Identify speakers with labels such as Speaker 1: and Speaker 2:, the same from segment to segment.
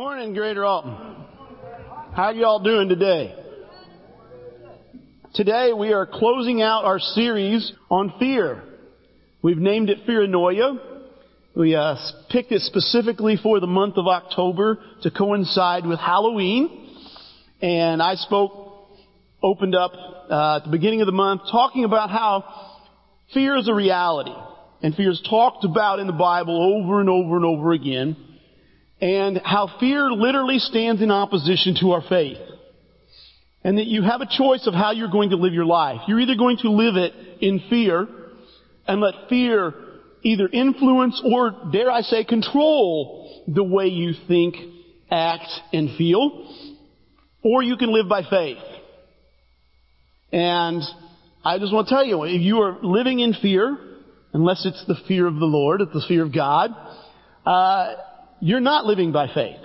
Speaker 1: Morning, Greater Alton. How y'all doing today? Today we are closing out our series on fear. We've named it Fearanoia. We uh, picked it specifically for the month of October to coincide with Halloween. And I spoke, opened up uh, at the beginning of the month talking about how fear is a reality. And fear is talked about in the Bible over and over and over again and how fear literally stands in opposition to our faith. And that you have a choice of how you're going to live your life. You're either going to live it in fear and let fear either influence or, dare I say, control the way you think, act, and feel, or you can live by faith. And I just want to tell you, if you are living in fear, unless it's the fear of the Lord, it's the fear of God, uh, you're not living by faith.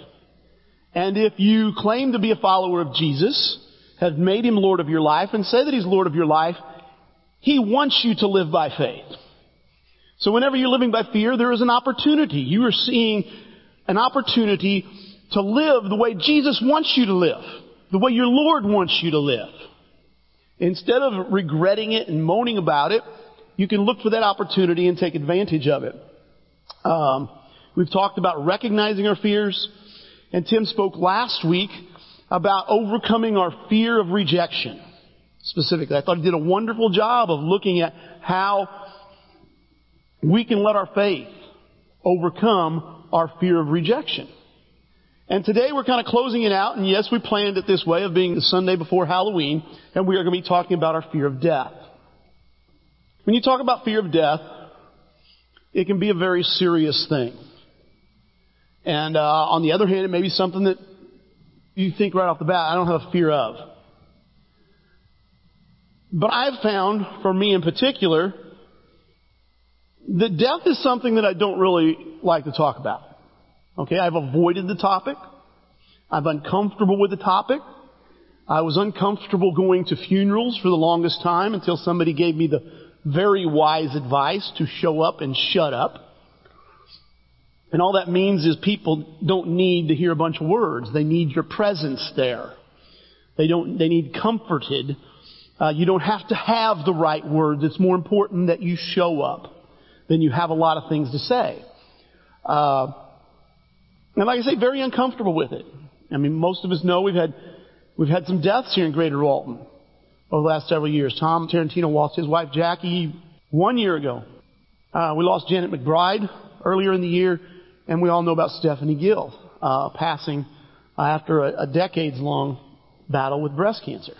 Speaker 1: And if you claim to be a follower of Jesus, have made him Lord of your life, and say that he's Lord of your life, he wants you to live by faith. So whenever you're living by fear, there is an opportunity. You are seeing an opportunity to live the way Jesus wants you to live, the way your Lord wants you to live. Instead of regretting it and moaning about it, you can look for that opportunity and take advantage of it. Um, We've talked about recognizing our fears, and Tim spoke last week about overcoming our fear of rejection. Specifically, I thought he did a wonderful job of looking at how we can let our faith overcome our fear of rejection. And today we're kind of closing it out, and yes, we planned it this way of being the Sunday before Halloween, and we are going to be talking about our fear of death. When you talk about fear of death, it can be a very serious thing. And uh, on the other hand, it may be something that you think right off the bat, I don't have a fear of. But I've found, for me in particular, that death is something that I don't really like to talk about. Okay, I've avoided the topic. I'm uncomfortable with the topic. I was uncomfortable going to funerals for the longest time until somebody gave me the very wise advice to show up and shut up. And all that means is people don't need to hear a bunch of words. They need your presence there. They don't, they need comforted. Uh, you don't have to have the right words. It's more important that you show up than you have a lot of things to say. Uh, and like I say, very uncomfortable with it. I mean, most of us know we've had, we've had some deaths here in Greater Walton over the last several years. Tom Tarantino lost his wife Jackie one year ago. Uh, we lost Janet McBride earlier in the year. And we all know about Stephanie Gill uh, passing after a, a decades long battle with breast cancer.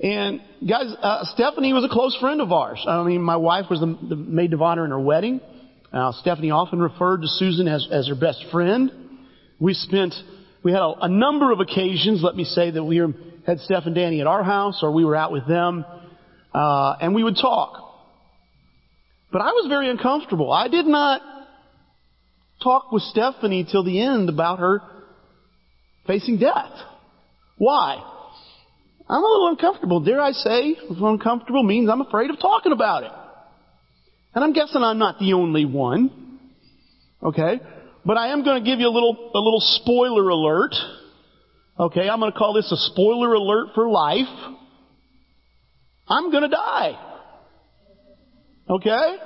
Speaker 1: And guys, uh, Stephanie was a close friend of ours. I mean, my wife was the, the maid of honor in her wedding. Uh, Stephanie often referred to Susan as, as her best friend. We spent, we had a, a number of occasions, let me say, that we had Steph and Danny at our house or we were out with them, uh, and we would talk. But I was very uncomfortable. I did not talk with Stephanie till the end about her facing death. Why? I'm a little uncomfortable. Dare I say, uncomfortable means I'm afraid of talking about it. And I'm guessing I'm not the only one. Okay? But I am going to give you a little, a little spoiler alert. Okay, I'm going to call this a spoiler alert for life. I'm going to die. Okay?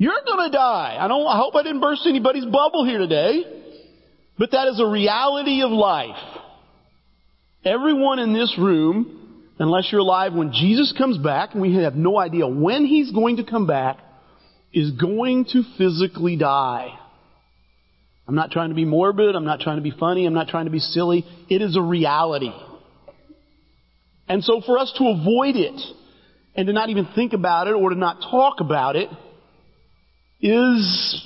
Speaker 1: You're gonna die. I don't, I hope I didn't burst anybody's bubble here today. But that is a reality of life. Everyone in this room, unless you're alive when Jesus comes back, and we have no idea when He's going to come back, is going to physically die. I'm not trying to be morbid. I'm not trying to be funny. I'm not trying to be silly. It is a reality. And so for us to avoid it and to not even think about it or to not talk about it is,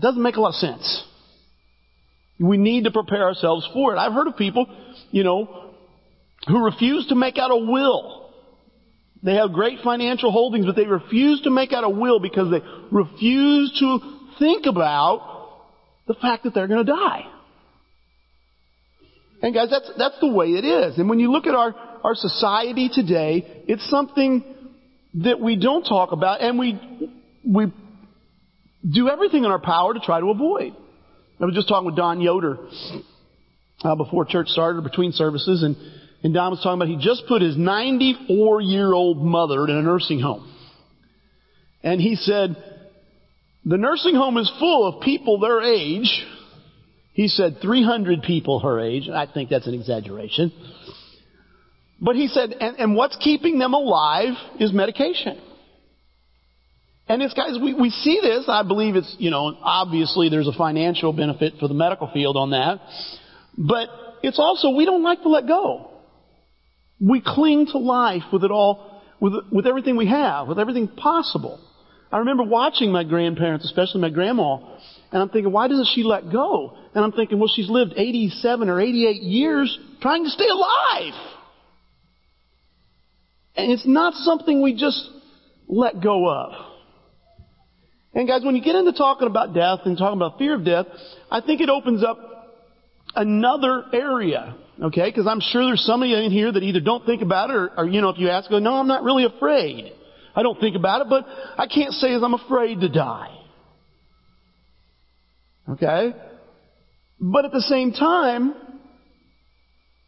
Speaker 1: doesn't make a lot of sense. We need to prepare ourselves for it. I've heard of people, you know, who refuse to make out a will. They have great financial holdings, but they refuse to make out a will because they refuse to think about the fact that they're going to die. And guys, that's, that's the way it is. And when you look at our, our society today, it's something that we don't talk about and we, we do everything in our power to try to avoid. I was just talking with Don Yoder uh, before church started, between services, and, and Don was talking about he just put his 94 year old mother in a nursing home. And he said, the nursing home is full of people their age. He said 300 people her age. I think that's an exaggeration. But he said, and, and what's keeping them alive is medication. And it's guys, we, we see this. I believe it's, you know, obviously there's a financial benefit for the medical field on that. But it's also, we don't like to let go. We cling to life with it all, with, with everything we have, with everything possible. I remember watching my grandparents, especially my grandma, and I'm thinking, why doesn't she let go? And I'm thinking, well, she's lived 87 or 88 years trying to stay alive. And it's not something we just let go of. And guys, when you get into talking about death and talking about fear of death, I think it opens up another area. Okay? Because I'm sure there's some of you in here that either don't think about it or, or, you know, if you ask, go, no, I'm not really afraid. I don't think about it, but I can't say as I'm afraid to die. Okay? But at the same time,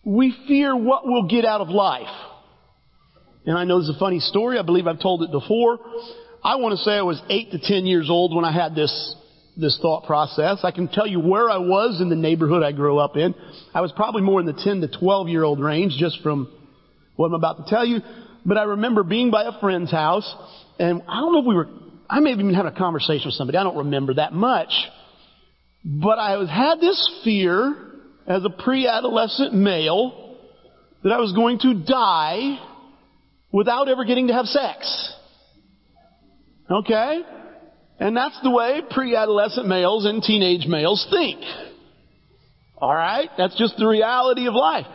Speaker 1: we fear what we'll get out of life. And I know this is a funny story. I believe I've told it before. I want to say I was eight to ten years old when I had this, this thought process. I can tell you where I was in the neighborhood I grew up in. I was probably more in the 10 to 12 year old range just from what I'm about to tell you. But I remember being by a friend's house and I don't know if we were, I may have even had a conversation with somebody. I don't remember that much. But I had this fear as a pre-adolescent male that I was going to die without ever getting to have sex. Okay? And that's the way pre-adolescent males and teenage males think. Alright? That's just the reality of life.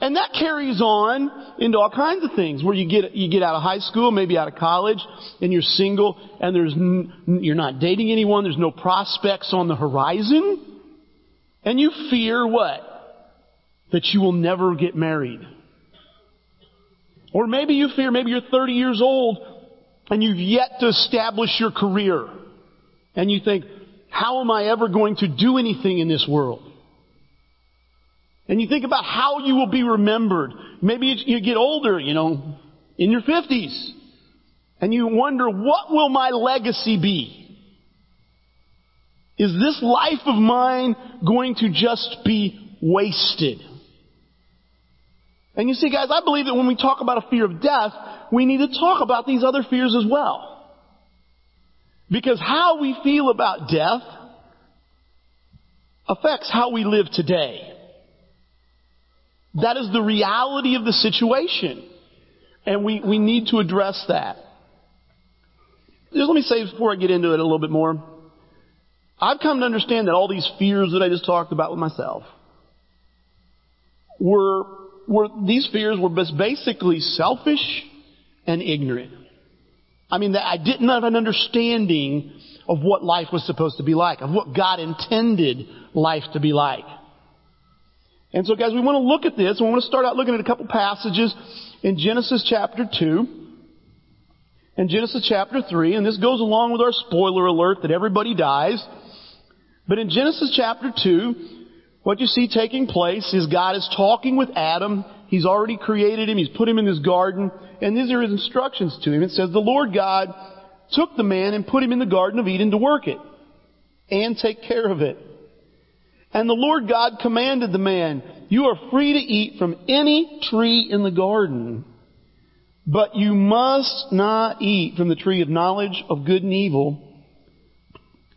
Speaker 1: And that carries on into all kinds of things where you get, you get out of high school, maybe out of college, and you're single, and there's, n- you're not dating anyone, there's no prospects on the horizon, and you fear what? That you will never get married. Or maybe you fear, maybe you're 30 years old, and you've yet to establish your career. And you think, how am I ever going to do anything in this world? And you think about how you will be remembered. Maybe you get older, you know, in your 50s. And you wonder, what will my legacy be? Is this life of mine going to just be wasted? And you see, guys, I believe that when we talk about a fear of death, we need to talk about these other fears as well. Because how we feel about death affects how we live today. That is the reality of the situation. And we, we need to address that. Just let me say before I get into it a little bit more. I've come to understand that all these fears that I just talked about with myself were, were these fears were basically selfish and ignorant. I mean, I didn't have an understanding of what life was supposed to be like, of what God intended life to be like. And so guys, we want to look at this, and we want to start out looking at a couple passages in Genesis chapter 2 and Genesis chapter 3, and this goes along with our spoiler alert that everybody dies. But in Genesis chapter 2, what you see taking place is God is talking with Adam. He's already created him. He's put him in this garden. And these are his instructions to him. It says, the Lord God took the man and put him in the garden of Eden to work it and take care of it. And the Lord God commanded the man, you are free to eat from any tree in the garden, but you must not eat from the tree of knowledge of good and evil,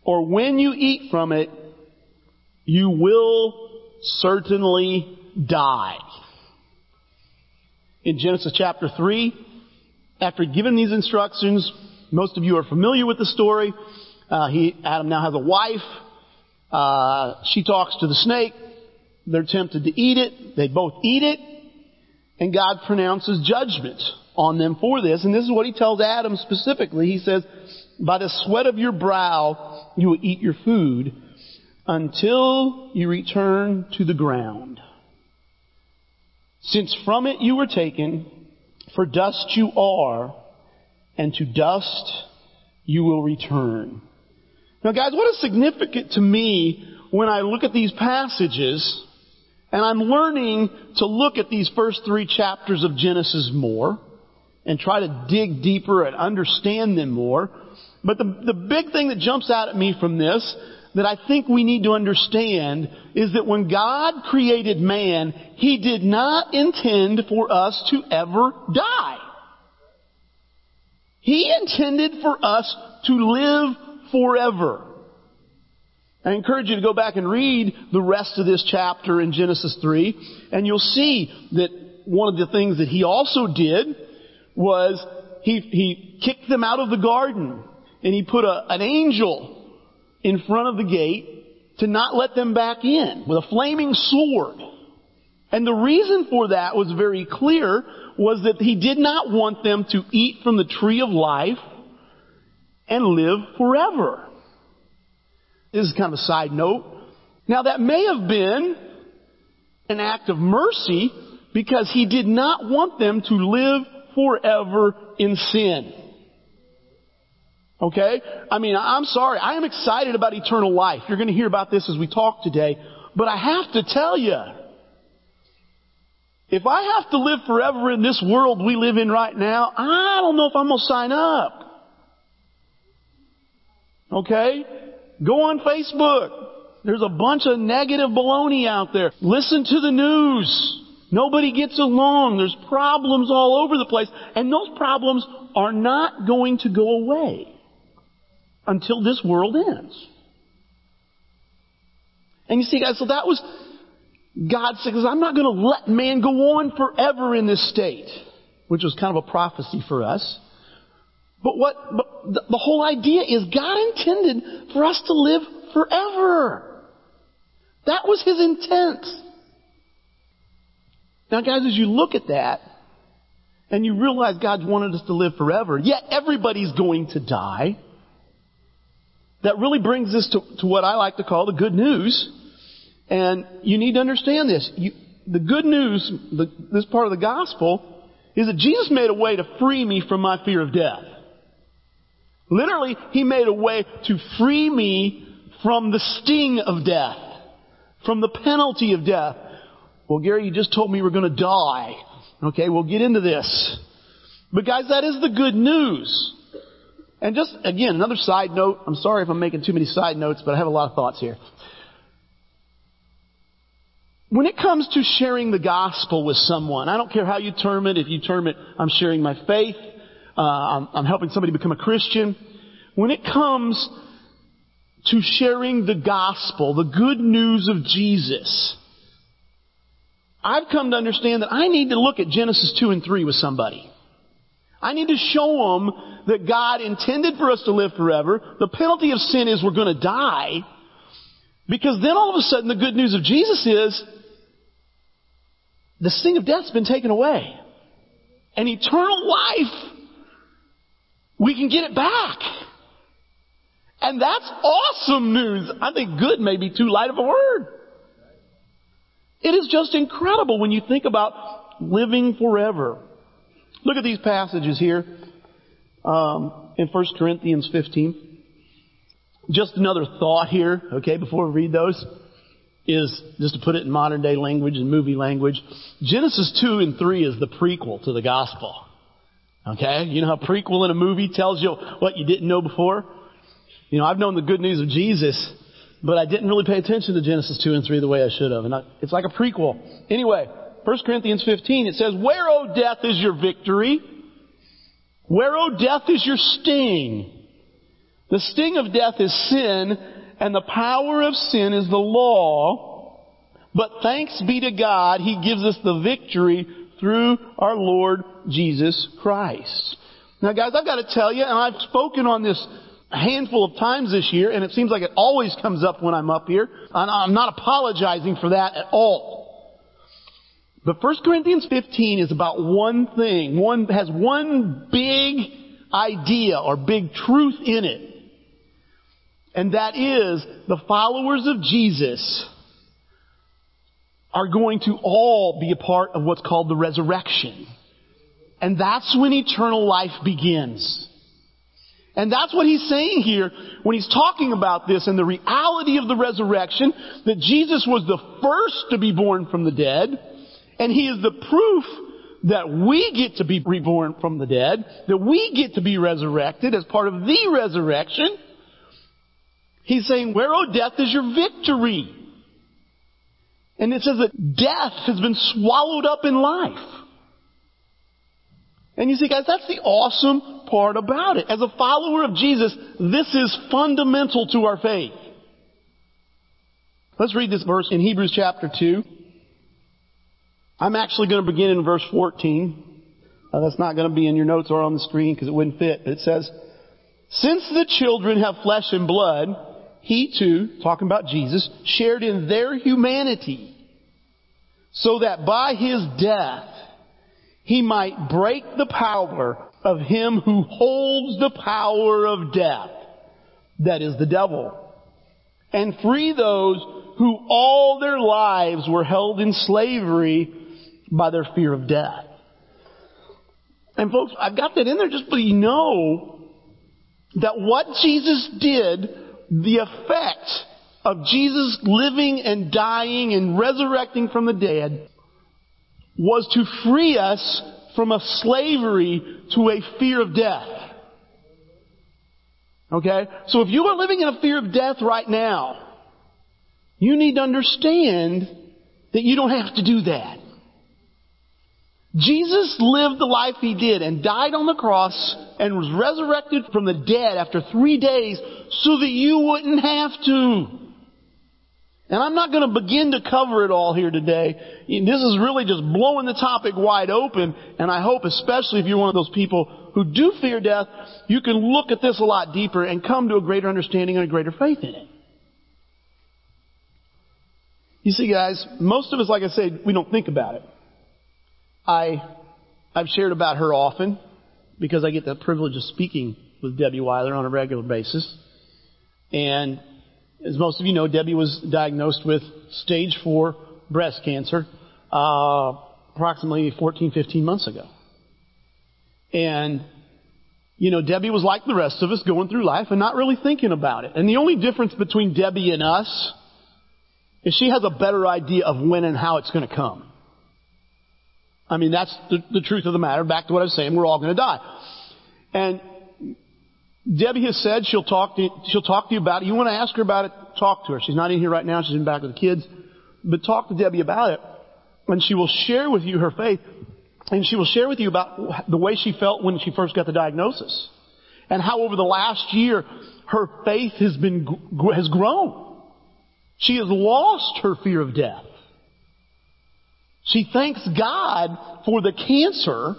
Speaker 1: or when you eat from it, you will certainly die. In Genesis chapter 3, after giving these instructions, most of you are familiar with the story. Uh, he, Adam now has a wife. Uh, she talks to the snake. They're tempted to eat it. They both eat it. And God pronounces judgment on them for this. And this is what he tells Adam specifically. He says, by the sweat of your brow, you will eat your food until you return to the ground. Since from it you were taken, for dust you are, and to dust you will return. Now guys, what is significant to me when I look at these passages, and I'm learning to look at these first three chapters of Genesis more, and try to dig deeper and understand them more. But the, the big thing that jumps out at me from this that I think we need to understand is that when God created man, He did not intend for us to ever die. He intended for us to live forever. I encourage you to go back and read the rest of this chapter in Genesis 3, and you'll see that one of the things that he also did was he, he kicked them out of the garden, and he put a, an angel in front of the gate to not let them back in with a flaming sword. And the reason for that was very clear was that he did not want them to eat from the tree of life and live forever. This is kind of a side note. Now that may have been an act of mercy because he did not want them to live forever in sin. Okay? I mean, I'm sorry. I am excited about eternal life. You're going to hear about this as we talk today. But I have to tell you, if I have to live forever in this world we live in right now, I don't know if I'm going to sign up. Okay? Go on Facebook. There's a bunch of negative baloney out there. Listen to the news. Nobody gets along. There's problems all over the place. And those problems are not going to go away until this world ends. And you see, guys, so that was God because I'm not going to let man go on forever in this state, which was kind of a prophecy for us. But what, but the, the whole idea is God intended for us to live forever. That was His intent. Now guys, as you look at that, and you realize God's wanted us to live forever, yet everybody's going to die, that really brings us to, to what I like to call the good news. And you need to understand this. You, the good news, the, this part of the gospel, is that Jesus made a way to free me from my fear of death. Literally, He made a way to free me from the sting of death, from the penalty of death. Well, Gary, you just told me we're going to die. Okay, we'll get into this. But guys, that is the good news. And just, again, another side note. I'm sorry if I'm making too many side notes, but I have a lot of thoughts here. When it comes to sharing the gospel with someone, I don't care how you term it, if you term it, I'm sharing my faith, uh, I'm, I'm helping somebody become a Christian. When it comes to sharing the gospel, the good news of Jesus, I've come to understand that I need to look at Genesis 2 and 3 with somebody. I need to show them that God intended for us to live forever. The penalty of sin is we're going to die. Because then all of a sudden the good news of Jesus is the sting of death's been taken away. And eternal life, we can get it back. And that's awesome news. I think good may be too light of a word. It is just incredible when you think about living forever. Look at these passages here um, in 1 Corinthians 15. Just another thought here, okay, before we read those, is just to put it in modern day language and movie language. Genesis 2 and 3 is the prequel to the gospel. Okay? You know how prequel in a movie tells you what you didn't know before? You know, I've known the good news of Jesus, but I didn't really pay attention to Genesis 2 and 3 the way I should have. And I, it's like a prequel. Anyway, 1 Corinthians 15, it says, Where, O death, is your victory? Where, O death, is your sting? The sting of death is sin, and the power of sin is the law. But thanks be to God, He gives us the victory through our Lord Jesus Christ. Now guys, I've got to tell you, and I've spoken on this a handful of times this year, and it seems like it always comes up when I'm up here. I'm not apologizing for that at all. But 1 Corinthians 15 is about one thing, one, has one big idea or big truth in it. And that is the followers of Jesus are going to all be a part of what's called the resurrection. And that's when eternal life begins. And that's what he's saying here when he's talking about this and the reality of the resurrection, that Jesus was the first to be born from the dead, and he is the proof that we get to be reborn from the dead, that we get to be resurrected as part of the resurrection. He's saying, where, O death, is your victory? And it says that death has been swallowed up in life. And you see, guys, that's the awesome part about it. As a follower of Jesus, this is fundamental to our faith. Let's read this verse in Hebrews chapter 2. I'm actually going to begin in verse 14. Uh, that's not going to be in your notes or on the screen because it wouldn't fit. But it says, Since the children have flesh and blood, he too, talking about Jesus, shared in their humanity, so that by his death he might break the power of him who holds the power of death, that is the devil, and free those who all their lives were held in slavery by their fear of death. And folks, I've got that in there just so you know that what Jesus did, the effect of Jesus living and dying and resurrecting from the dead, was to free us from a slavery to a fear of death. Okay? So if you are living in a fear of death right now, you need to understand that you don't have to do that. Jesus lived the life he did and died on the cross and was resurrected from the dead after three days so that you wouldn't have to. And I'm not going to begin to cover it all here today. This is really just blowing the topic wide open, and I hope especially if you're one of those people who do fear death, you can look at this a lot deeper and come to a greater understanding and a greater faith in it. You see guys, most of us, like I said, we don't think about it. I, I've shared about her often because I get the privilege of speaking with Debbie Weiler on a regular basis. And as most of you know, Debbie was diagnosed with stage four breast cancer uh, approximately 14, 15 months ago. And, you know, Debbie was like the rest of us going through life and not really thinking about it. And the only difference between Debbie and us is she has a better idea of when and how it's going to come. I mean, that's the, the truth of the matter. Back to what I was saying, we're all going to die. And Debbie has said she'll talk to she'll talk to you about it. You want to ask her about it, talk to her. She's not in here right now. She's in back with the kids. But talk to Debbie about it. And she will share with you her faith. And she will share with you about the way she felt when she first got the diagnosis. And how over the last year, her faith has been, has grown. She has lost her fear of death. She thanks God for the cancer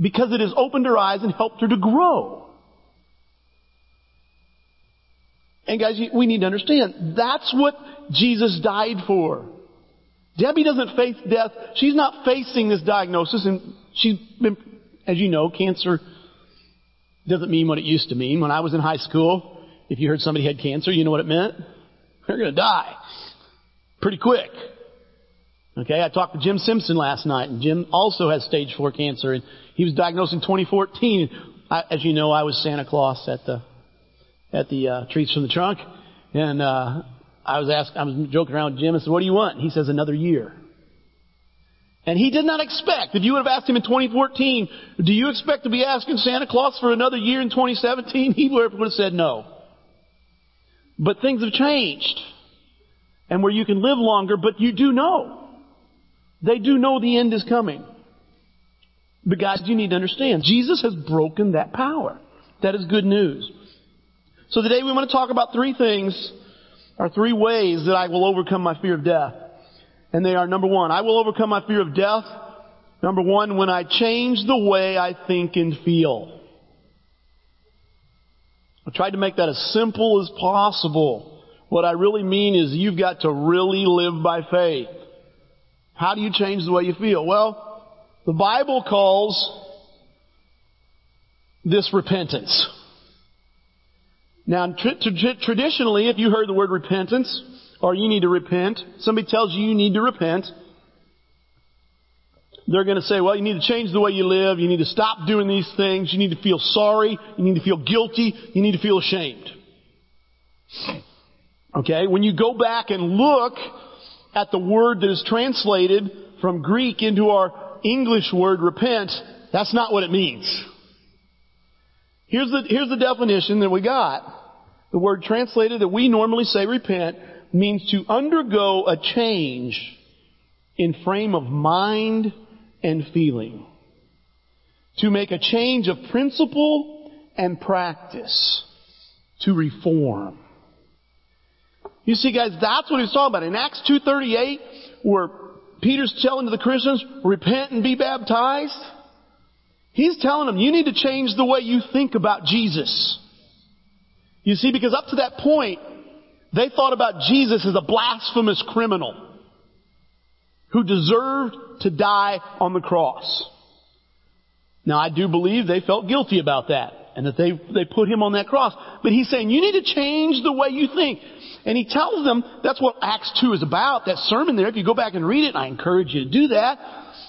Speaker 1: because it has opened her eyes and helped her to grow. And guys, we need to understand, that's what Jesus died for. Debbie doesn't face death. She's not facing this diagnosis and she's been, as you know, cancer doesn't mean what it used to mean. When I was in high school, if you heard somebody had cancer, you know what it meant? They're gonna die. Pretty quick. Okay, I talked to Jim Simpson last night, and Jim also has stage four cancer, and he was diagnosed in 2014. I, as you know, I was Santa Claus at the at the uh, treats from the trunk, and uh, I was asked, I was joking around with Jim. I said, "What do you want?" And he says, "Another year." And he did not expect. If you would have asked him in 2014, "Do you expect to be asking Santa Claus for another year in 2017?" He would have said no. But things have changed, and where you can live longer, but you do know. They do know the end is coming. But guys, you need to understand, Jesus has broken that power. That is good news. So today we want to talk about three things, or three ways that I will overcome my fear of death. And they are number one, I will overcome my fear of death. Number one, when I change the way I think and feel. I tried to make that as simple as possible. What I really mean is you've got to really live by faith. How do you change the way you feel? Well, the Bible calls this repentance. Now, tr- tr- traditionally, if you heard the word repentance, or you need to repent, somebody tells you you need to repent, they're going to say, well, you need to change the way you live. You need to stop doing these things. You need to feel sorry. You need to feel guilty. You need to feel ashamed. Okay? When you go back and look at the word that is translated from Greek into our English word repent, that's not what it means. Here's the, here's the definition that we got. The word translated that we normally say repent means to undergo a change in frame of mind and feeling. To make a change of principle and practice. To reform. You see guys, that's what he's talking about. In Acts 2.38, where Peter's telling the Christians, repent and be baptized. He's telling them, you need to change the way you think about Jesus. You see, because up to that point, they thought about Jesus as a blasphemous criminal who deserved to die on the cross. Now I do believe they felt guilty about that and that they, they put him on that cross. But he's saying you need to change the way you think. And he tells them that's what Acts 2 is about, that sermon there. If you go back and read it, and I encourage you to do that.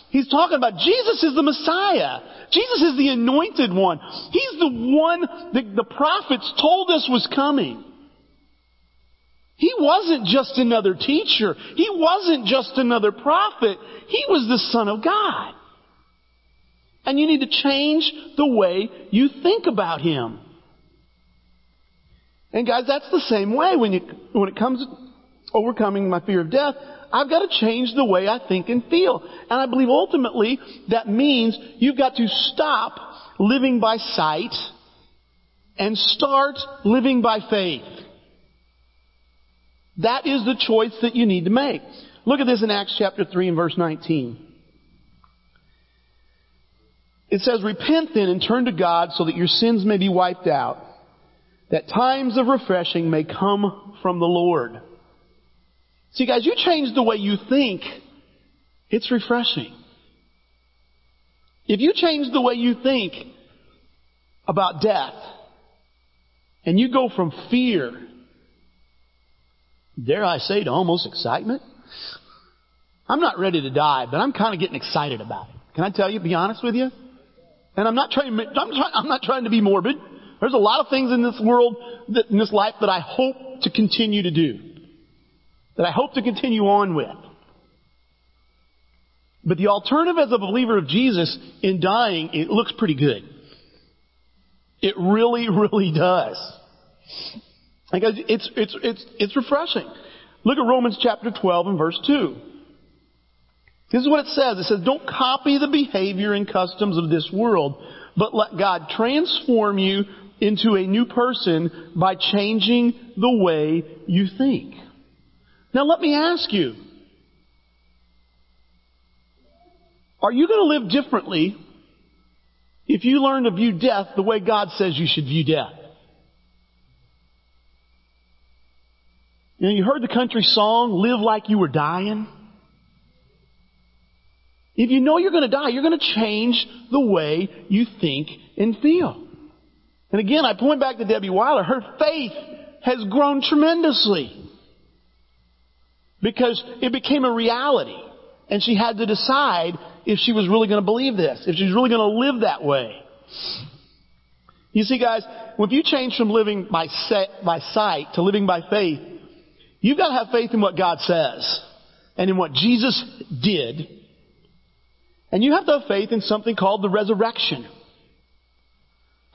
Speaker 1: He's talking about Jesus is the Messiah. Jesus is the anointed one. He's the one that the prophets told us was coming. He wasn't just another teacher. He wasn't just another prophet. He was the Son of God. And you need to change the way you think about Him. And guys, that's the same way when you, when it comes to overcoming my fear of death. I've got to change the way I think and feel. And I believe ultimately that means you've got to stop living by sight and start living by faith. That is the choice that you need to make. Look at this in Acts chapter 3 and verse 19. It says, Repent then and turn to God so that your sins may be wiped out, that times of refreshing may come from the Lord. See guys, you change the way you think, it's refreshing. If you change the way you think about death, and you go from fear dare I say, to almost excitement. I'm not ready to die, but I'm kind of getting excited about it. Can I tell you, be honest with you? And I'm not trying, I'm, I'm not trying to be morbid. There's a lot of things in this world, that, in this life, that I hope to continue to do. That I hope to continue on with. But the alternative as a believer of Jesus in dying, it looks pretty good. It really, really does. Because it's, it's, it's, it's refreshing. Look at Romans chapter 12 and verse 2. This is what it says. It says, don't copy the behavior and customs of this world, but let God transform you into a new person by changing the way you think. Now let me ask you, are you going to live differently if you learn to view death the way God says you should view death? You know, you heard the country song, live like you were dying. If you know you're going to die, you're going to change the way you think and feel. And again, I point back to Debbie Weiler. Her faith has grown tremendously. Because it became a reality. And she had to decide if she was really going to believe this, if she's really going to live that way. You see, guys, if you change from living by, by sight to living by faith, You've got to have faith in what God says and in what Jesus did. And you have to have faith in something called the resurrection.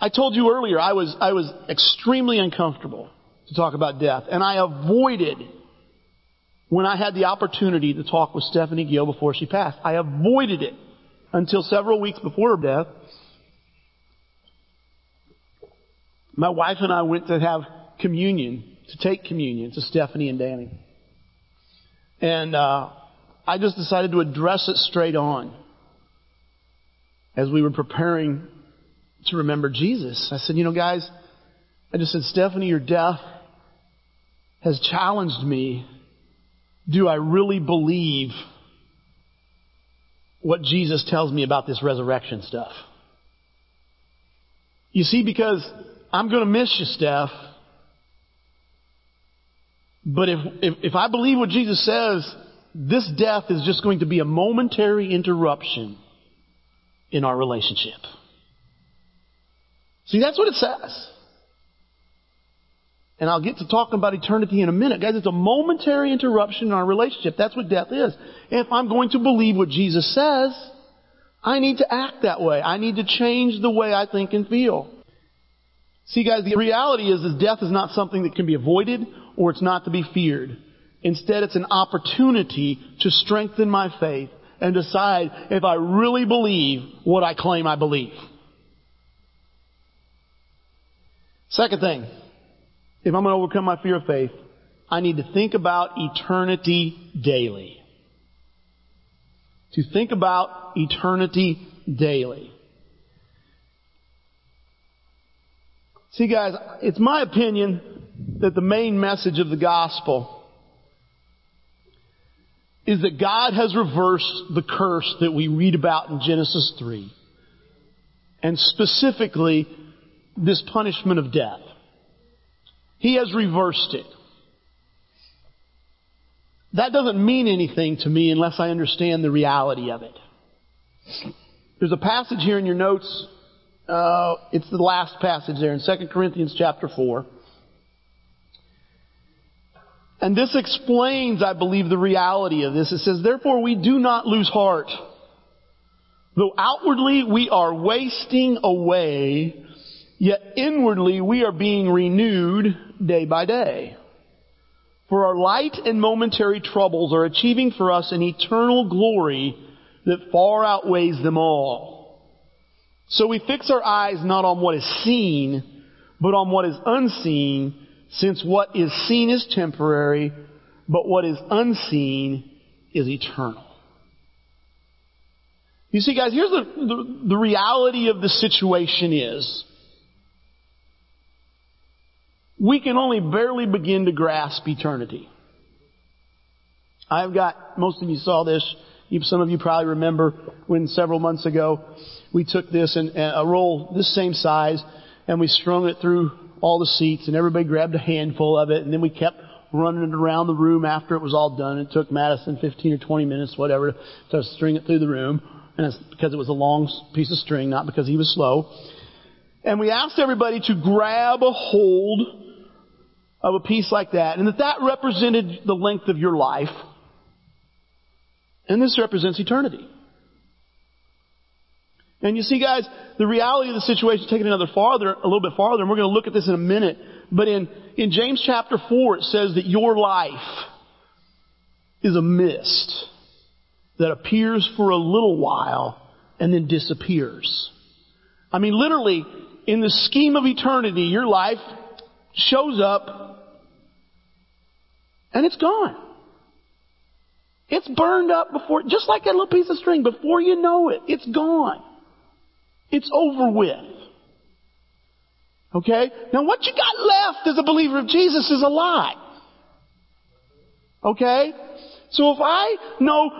Speaker 1: I told you earlier I was, I was extremely uncomfortable to talk about death. And I avoided when I had the opportunity to talk with Stephanie Gill before she passed. I avoided it until several weeks before her death. My wife and I went to have communion to take communion to Stephanie and Danny. And uh, I just decided to address it straight on as we were preparing to remember Jesus. I said, you know, guys, I just said, Stephanie, your death has challenged me. Do I really believe what Jesus tells me about this resurrection stuff? You see, because I'm going to miss you, Steph. But if, if, if I believe what Jesus says this death is just going to be a momentary interruption in our relationship. See, that's what it says. And I'll get to talking about eternity in a minute. Guys, it's a momentary interruption in our relationship. That's what death is. And if I'm going to believe what Jesus says, I need to act that way. I need to change the way I think and feel. See guys, the reality is that death is not something that can be avoided or it's not to be feared. Instead, it's an opportunity to strengthen my faith and decide if I really believe what I claim I believe. Second thing, if I'm going to overcome my fear of faith, I need to think about eternity daily. To think about eternity daily. See guys, it's my opinion that the main message of the gospel is that God has reversed the curse that we read about in Genesis 3. And specifically, this punishment of death. He has reversed it. That doesn't mean anything to me unless I understand the reality of it. There's a passage here in your notes. Uh, it's the last passage there in 2 Corinthians chapter 4. And this explains, I believe, the reality of this. It says, Therefore we do not lose heart. Though outwardly we are wasting away, yet inwardly we are being renewed day by day. For our light and momentary troubles are achieving for us an eternal glory that far outweighs them all. So we fix our eyes not on what is seen, but on what is unseen, since what is seen is temporary, but what is unseen is eternal. You see, guys, here's the, the, the reality of the situation is, we can only barely begin to grasp eternity. I've got, most of you saw this, some of you probably remember when several months ago we took this and a roll this same size and we strung it through all the seats and everybody grabbed a handful of it and then we kept running it around the room after it was all done. It took Madison 15 or 20 minutes, whatever, to string it through the room. And it's because it was a long piece of string, not because he was slow. And we asked everybody to grab a hold of a piece like that and that that represented the length of your life. And this represents eternity. And you see, guys, the reality of the situation, taking another farther, a little bit farther, and we're going to look at this in a minute. But in, in James chapter 4, it says that your life is a mist that appears for a little while and then disappears. I mean, literally, in the scheme of eternity, your life shows up and it's gone. It's burned up before, just like that little piece of string, before you know it, it's gone. It's over with. Okay? Now what you got left as a believer of Jesus is a lot. Okay? So if I know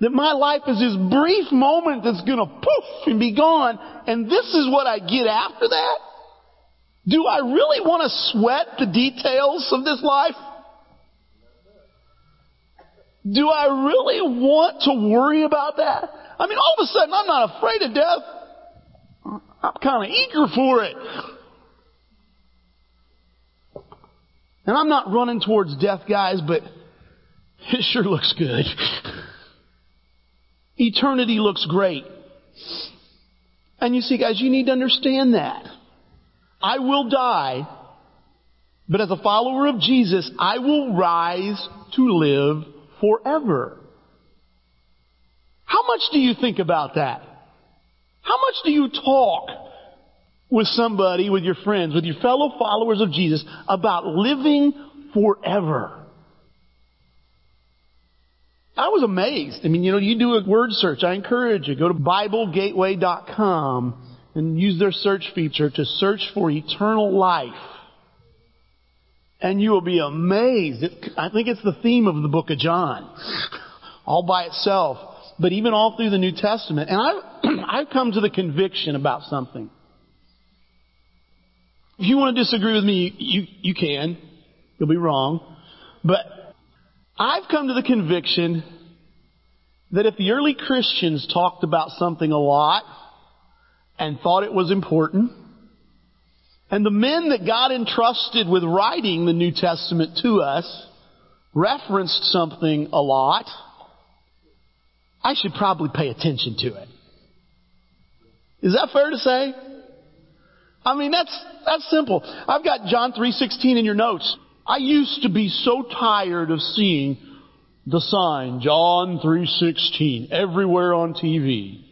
Speaker 1: that my life is this brief moment that's gonna poof and be gone, and this is what I get after that, do I really want to sweat the details of this life? Do I really want to worry about that? I mean, all of a sudden I'm not afraid of death. I'm kind of eager for it. And I'm not running towards death, guys, but it sure looks good. Eternity looks great. And you see, guys, you need to understand that. I will die, but as a follower of Jesus, I will rise to live forever. How much do you think about that? How much do you talk with somebody, with your friends, with your fellow followers of Jesus about living forever? I was amazed. I mean, you know, you do a word search. I encourage you. Go to BibleGateway.com and use their search feature to search for eternal life. And you will be amazed. I think it's the theme of the book of John. All by itself. But even all through the New Testament. And I, I've come to the conviction about something. If you want to disagree with me, you, you can. You'll be wrong. But I've come to the conviction that if the early Christians talked about something a lot and thought it was important, and the men that God entrusted with writing the New Testament to us referenced something a lot, I should probably pay attention to it. Is that fair to say? I mean, that's, that's simple. I've got John 3.16 in your notes. I used to be so tired of seeing the sign, John 3.16, everywhere on TV.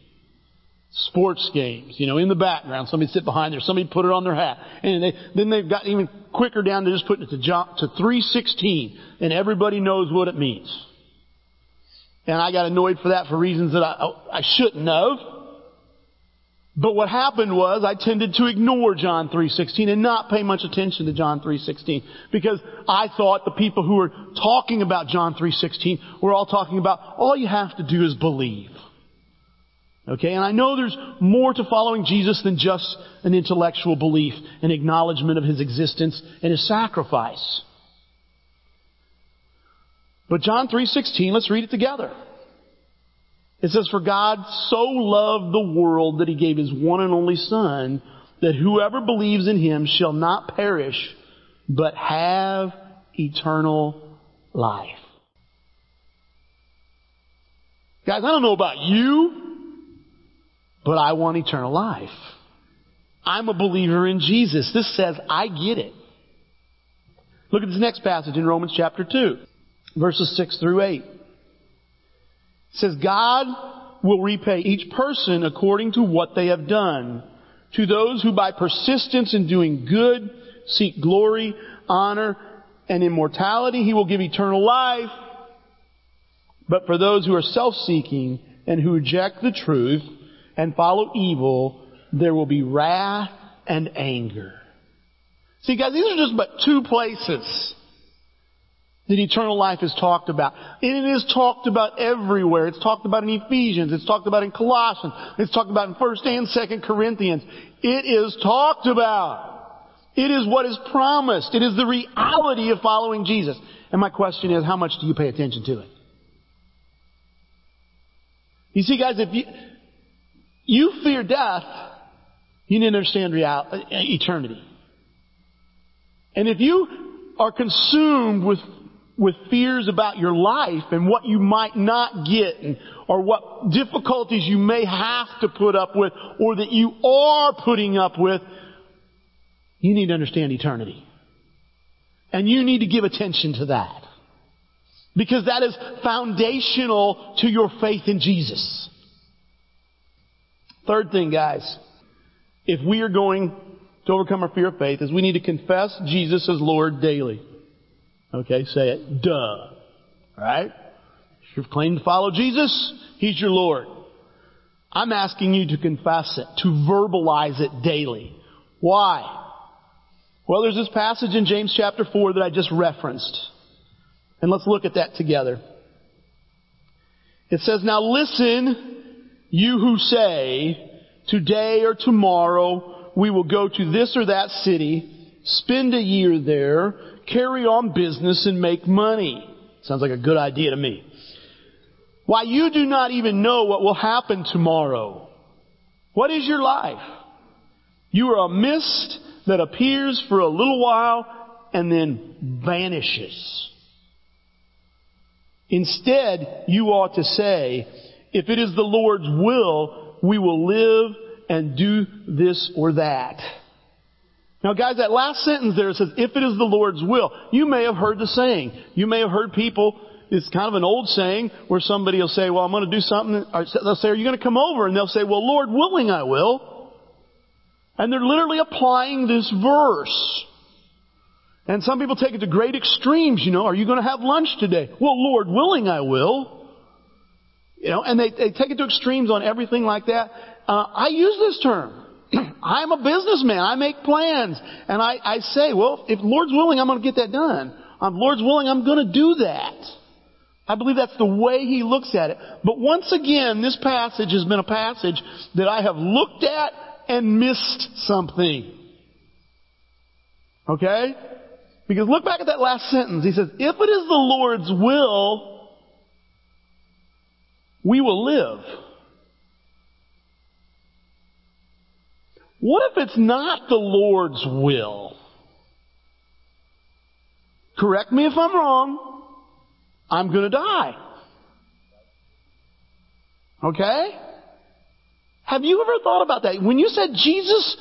Speaker 1: Sports games, you know, in the background. Somebody sit behind there. Somebody put it on their hat. And they, then they've got even quicker down to just putting it to John, to 3.16. And everybody knows what it means. And I got annoyed for that for reasons that I, I shouldn't have. But what happened was I tended to ignore John 3:16 and not pay much attention to John 3:16 because I thought the people who were talking about John 3:16 were all talking about all you have to do is believe. Okay, and I know there's more to following Jesus than just an intellectual belief, an acknowledgement of his existence and his sacrifice. But John 3:16, let's read it together. It says, For God so loved the world that he gave his one and only Son, that whoever believes in him shall not perish, but have eternal life. Guys, I don't know about you, but I want eternal life. I'm a believer in Jesus. This says I get it. Look at this next passage in Romans chapter 2, verses 6 through 8. It says, God will repay each person according to what they have done. To those who by persistence in doing good seek glory, honor, and immortality, He will give eternal life. But for those who are self-seeking and who reject the truth and follow evil, there will be wrath and anger. See guys, these are just but two places that eternal life is talked about. And it is talked about everywhere. It's talked about in Ephesians. It's talked about in Colossians. It's talked about in 1st and 2nd Corinthians. It is talked about. It is what is promised. It is the reality of following Jesus. And my question is, how much do you pay attention to it? You see, guys, if you, you fear death, you need to understand reality, eternity. And if you are consumed with with fears about your life and what you might not get and, or what difficulties you may have to put up with or that you are putting up with, you need to understand eternity. And you need to give attention to that. Because that is foundational to your faith in Jesus. Third thing, guys, if we are going to overcome our fear of faith is we need to confess Jesus as Lord daily. Okay, say it. Duh. Right? If you've claimed to follow Jesus, He's your Lord. I'm asking you to confess it, to verbalize it daily. Why? Well, there's this passage in James chapter 4 that I just referenced. And let's look at that together. It says, Now listen, you who say, today or tomorrow we will go to this or that city, spend a year there, carry on business and make money. Sounds like a good idea to me. Why you do not even know what will happen tomorrow. What is your life? You are a mist that appears for a little while and then vanishes. Instead, you ought to say, if it is the Lord's will, we will live and do this or that. Now guys, that last sentence there says, if it is the Lord's will. You may have heard the saying. You may have heard people, it's kind of an old saying where somebody will say, well, I'm going to do something. They'll say, are you going to come over? And they'll say, well, Lord willing, I will. And they're literally applying this verse. And some people take it to great extremes, you know, are you going to have lunch today? Well, Lord willing, I will. You know, and they, they take it to extremes on everything like that. Uh, I use this term. I'm a businessman. I make plans. And I, I say, well, if Lord's willing, I'm going to get that done. If Lord's willing, I'm going to do that. I believe that's the way he looks at it. But once again, this passage has been a passage that I have looked at and missed something. Okay? Because look back at that last sentence. He says, if it is the Lord's will, we will live. What if it's not the Lord's will? Correct me if I'm wrong. I'm gonna die. Okay? Have you ever thought about that? When you said, Jesus,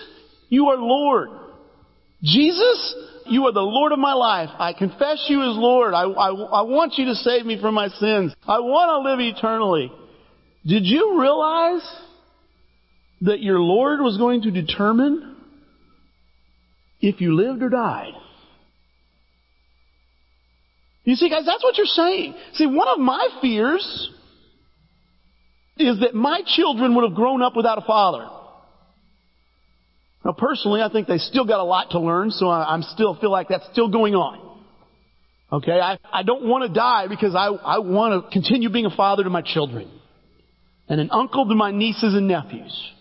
Speaker 1: you are Lord. Jesus, you are the Lord of my life. I confess you as Lord. I, I, I want you to save me from my sins. I want to live eternally. Did you realize that your Lord was going to determine if you lived or died? You see, guys, that's what you're saying. See, one of my fears is that my children would have grown up without a father. Now, personally, I think they still got a lot to learn, so I, am still feel like that's still going on. Okay, I, I don't want to die because I, I want to continue being a father to my children and an uncle to my nieces and nephews.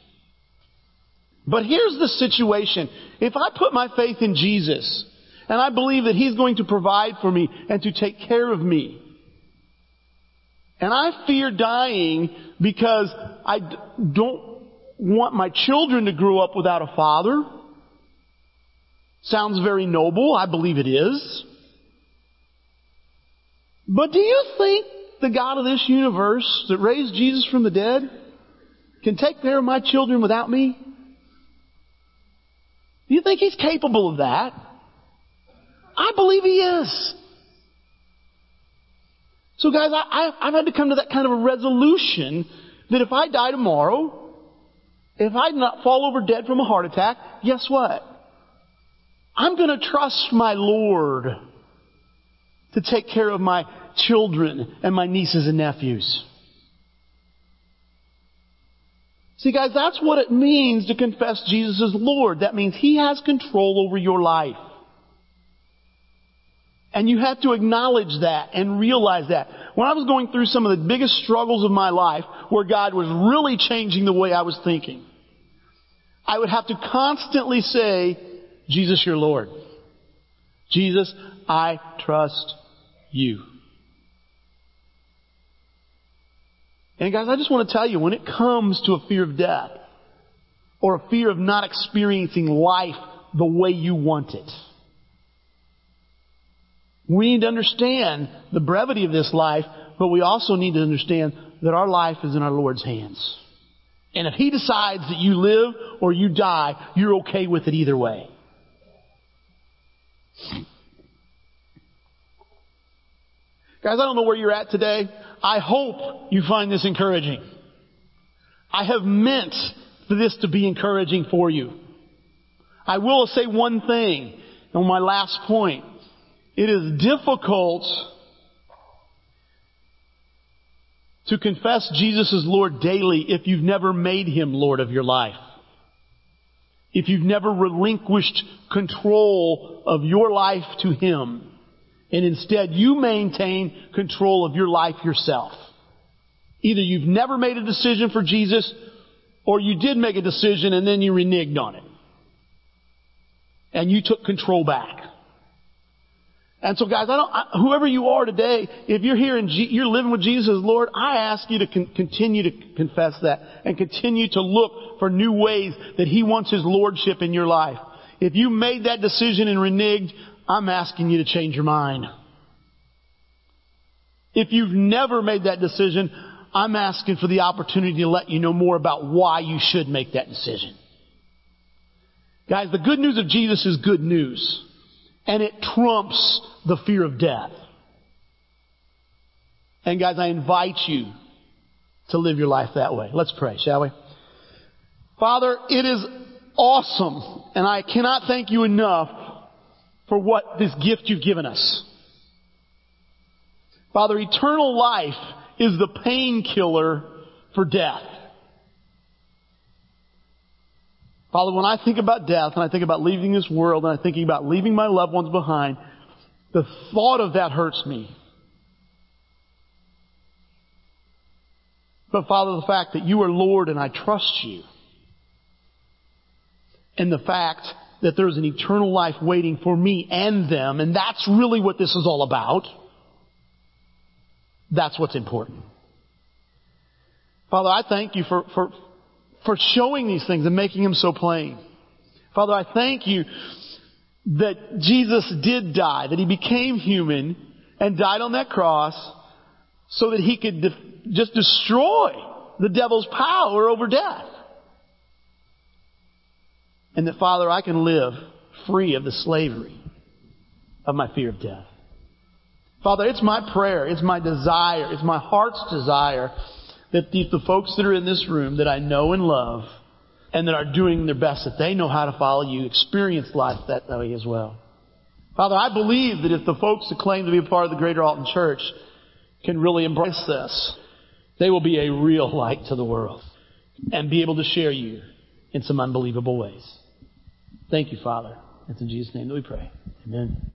Speaker 1: But here's the situation. If I put my faith in Jesus and I believe that He's going to provide for me and to take care of me, and I fear dying because I don't want my children to grow up without a father. Sounds very noble. I believe it is. But do you think the God of this universe that raised Jesus from the dead can take care of my children without me? Do you think He's capable of that? I believe He is. So guys, I, have had to come to that kind of a resolution that if I die tomorrow, if I not fall over dead from a heart attack, guess what? I'm going to trust my Lord to take care of my children and my nieces and nephews. See guys, that's what it means to confess Jesus as Lord. That means He has control over your life. And you have to acknowledge that and realize that. When I was going through some of the biggest struggles of my life, where God was really changing the way I was thinking, I would have to constantly say, Jesus, you're Lord. Jesus, I trust you. And guys, I just want to tell you, when it comes to a fear of death, or a fear of not experiencing life the way you want it, we need to understand the brevity of this life, but we also need to understand that our life is in our Lord's hands. And if He decides that you live or you die, you're okay with it either way. Guys, I don't know where you're at today. I hope you find this encouraging. I have meant for this to be encouraging for you. I will say one thing on my last point. It is difficult to confess Jesus as Lord daily if you've never made Him Lord of your life. If you've never relinquished control of your life to Him. And instead you maintain control of your life yourself. Either you've never made a decision for Jesus or you did make a decision and then you reneged on it. And you took control back. And so guys, I don't, I, whoever you are today, if you're here and G, you're living with Jesus Lord, I ask you to con- continue to confess that and continue to look for new ways that He wants His Lordship in your life. If you made that decision and reneged, I'm asking you to change your mind. If you've never made that decision, I'm asking for the opportunity to let you know more about why you should make that decision. Guys, the good news of Jesus is good news and it trumps the fear of death. And guys, I invite you to live your life that way. Let's pray, shall we? Father, it is awesome, and I cannot thank you enough for what this gift you've given us. Father, eternal life is the painkiller for death. Father, when I think about death and I think about leaving this world and I'm thinking about leaving my loved ones behind, the thought of that hurts me. But Father, the fact that you are Lord and I trust you, and the fact that there's an eternal life waiting for me and them, and that's really what this is all about. That's what's important. Father, I thank you for, for, for showing these things and making them so plain. Father, I thank you that Jesus did die, that he became human and died on that cross so that he could de- just destroy the devil's power over death. And that, Father, I can live free of the slavery of my fear of death. Father, it's my prayer, it's my desire, it's my heart's desire that the, the folks that are in this room that I know and love and that are doing their best, that they know how to follow you, experience life that way as well. Father, I believe that if the folks that claim to be a part of the Greater Alton Church can really embrace this, they will be a real light to the world and be able to share you in some unbelievable ways. Thank you, Father. It's in Jesus' name that we pray. Amen.